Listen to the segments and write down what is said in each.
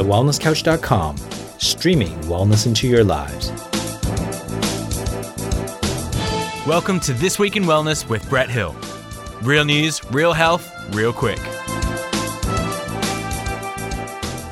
thewellnesscouch.com, streaming wellness into your lives. Welcome to This Week in Wellness with Brett Hill. Real news, real health, real quick.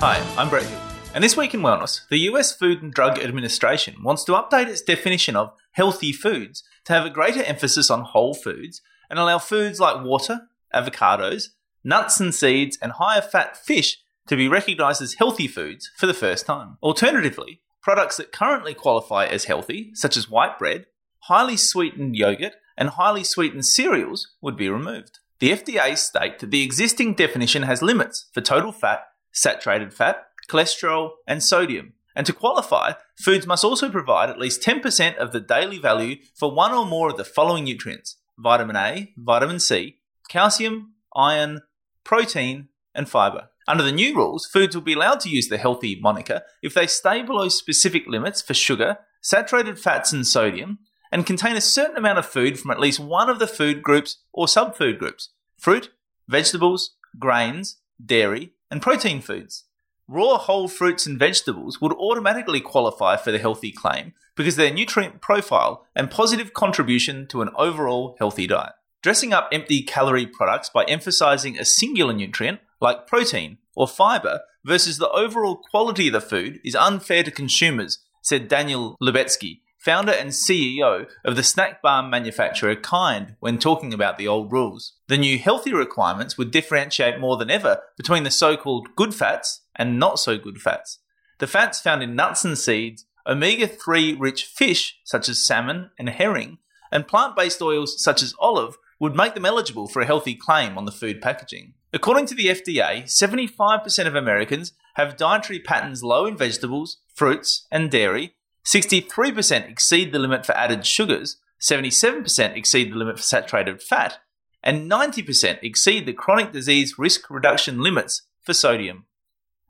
Hi, I'm Brett Hill. And this week in wellness, the US Food and Drug Administration wants to update its definition of healthy foods to have a greater emphasis on whole foods and allow foods like water, avocados, nuts and seeds, and higher fat fish to be recognised as healthy foods for the first time. Alternatively, products that currently qualify as healthy, such as white bread, highly sweetened yogurt, and highly sweetened cereals, would be removed. The FDA state that the existing definition has limits for total fat, saturated fat, cholesterol, and sodium. And to qualify, foods must also provide at least 10% of the daily value for one or more of the following nutrients vitamin A, vitamin C, calcium, iron, protein, and fiber. Under the new rules, foods will be allowed to use the healthy moniker if they stay below specific limits for sugar, saturated fats, and sodium, and contain a certain amount of food from at least one of the food groups or subfood groups fruit, vegetables, grains, dairy, and protein foods. Raw whole fruits and vegetables would automatically qualify for the healthy claim because their nutrient profile and positive contribution to an overall healthy diet. Dressing up empty calorie products by emphasizing a singular nutrient, like protein or fiber, versus the overall quality of the food is unfair to consumers, said Daniel Lubetzky, founder and CEO of the snack bar manufacturer Kind, when talking about the old rules. The new healthy requirements would differentiate more than ever between the so called good fats and not so good fats. The fats found in nuts and seeds, omega 3 rich fish, such as salmon and herring, and plant based oils such as olive would make them eligible for a healthy claim on the food packaging. According to the FDA, 75% of Americans have dietary patterns low in vegetables, fruits, and dairy, 63% exceed the limit for added sugars, 77% exceed the limit for saturated fat, and 90% exceed the chronic disease risk reduction limits for sodium.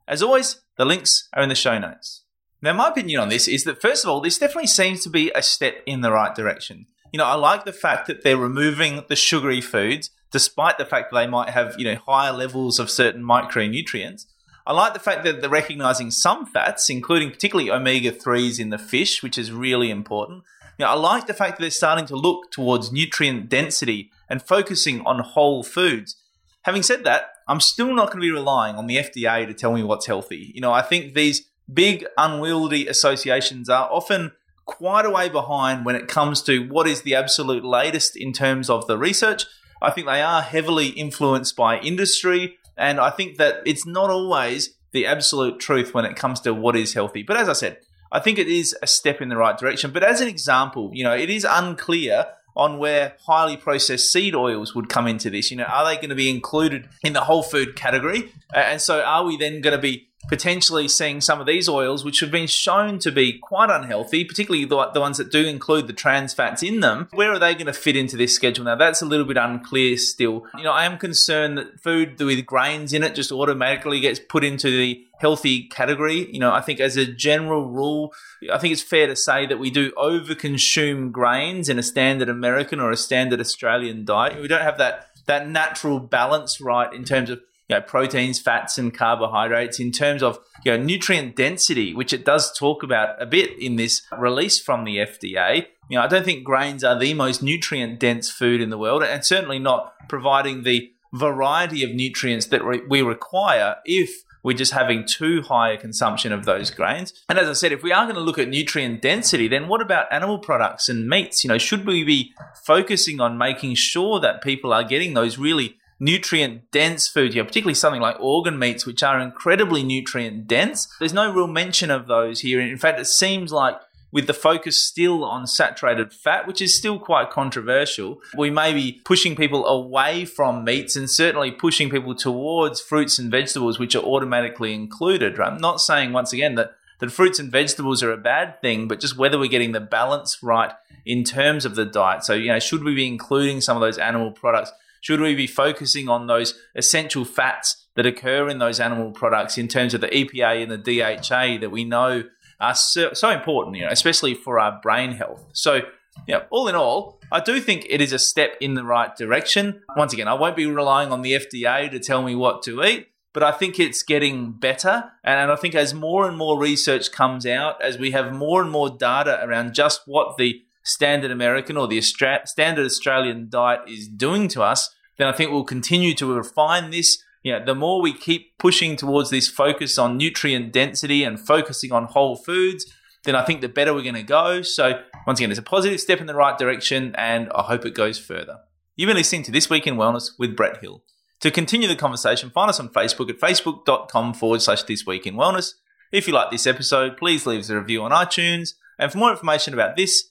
As always, the links are in the show notes. Now, my opinion on this is that, first of all, this definitely seems to be a step in the right direction. You know, I like the fact that they're removing the sugary foods, despite the fact that they might have, you know, higher levels of certain micronutrients. I like the fact that they're recognizing some fats, including particularly omega 3s in the fish, which is really important. You know, I like the fact that they're starting to look towards nutrient density and focusing on whole foods. Having said that, I'm still not going to be relying on the FDA to tell me what's healthy. You know, I think these big, unwieldy associations are often quite a way behind when it comes to what is the absolute latest in terms of the research. I think they are heavily influenced by industry, and I think that it's not always the absolute truth when it comes to what is healthy. But as I said, I think it is a step in the right direction. But as an example, you know, it is unclear on where highly processed seed oils would come into this. You know, are they going to be included in the whole food category? And so are we then going to be potentially seeing some of these oils, which have been shown to be quite unhealthy, particularly the, the, ones that do include the trans fats in them. Where are they going to fit into this schedule? Now, that's a little bit unclear still. You know, I am concerned that food with grains in it just automatically gets put into the healthy category. You know, I think as a general rule, I think it's fair to say that we do overconsume grains in a standard American or a standard Australian diet. We don't have that that natural balance right in terms of you know, proteins, fats, and carbohydrates in terms of you know, nutrient density, which it does talk about a bit in this release from the FDA. You know, I don't think grains are the most nutrient dense food in the world, and certainly not providing the variety of nutrients that re- we require if we're just having too high a consumption of those grains. And as I said, if we are going to look at nutrient density, then what about animal products and meats? You know, should we be focusing on making sure that people are getting those really nutrient dense food here, particularly something like organ meats, which are incredibly nutrient dense. There's no real mention of those here. In fact, it seems like with the focus still on saturated fat, which is still quite controversial, we may be pushing people away from meats and certainly pushing people towards fruits and vegetables, which are automatically included. Right? I'm not saying once again that that fruits and vegetables are a bad thing, but just whether we're getting the balance right in terms of the diet. So, you know, should we be including some of those animal products? Should we be focusing on those essential fats that occur in those animal products in terms of the EPA and the DHA that we know are so, so important, you know, especially for our brain health? So, know, all in all, I do think it is a step in the right direction. Once again, I won't be relying on the FDA to tell me what to eat, but I think it's getting better. And I think as more and more research comes out, as we have more and more data around just what the standard American or the Austra- standard Australian diet is doing to us, then I think we'll continue to refine this. You know, the more we keep pushing towards this focus on nutrient density and focusing on whole foods, then I think the better we're going to go. So, once again, it's a positive step in the right direction, and I hope it goes further. You've been listening to This Week in Wellness with Brett Hill. To continue the conversation, find us on Facebook at facebook.com forward slash This Week in Wellness. If you like this episode, please leave us a review on iTunes. And for more information about this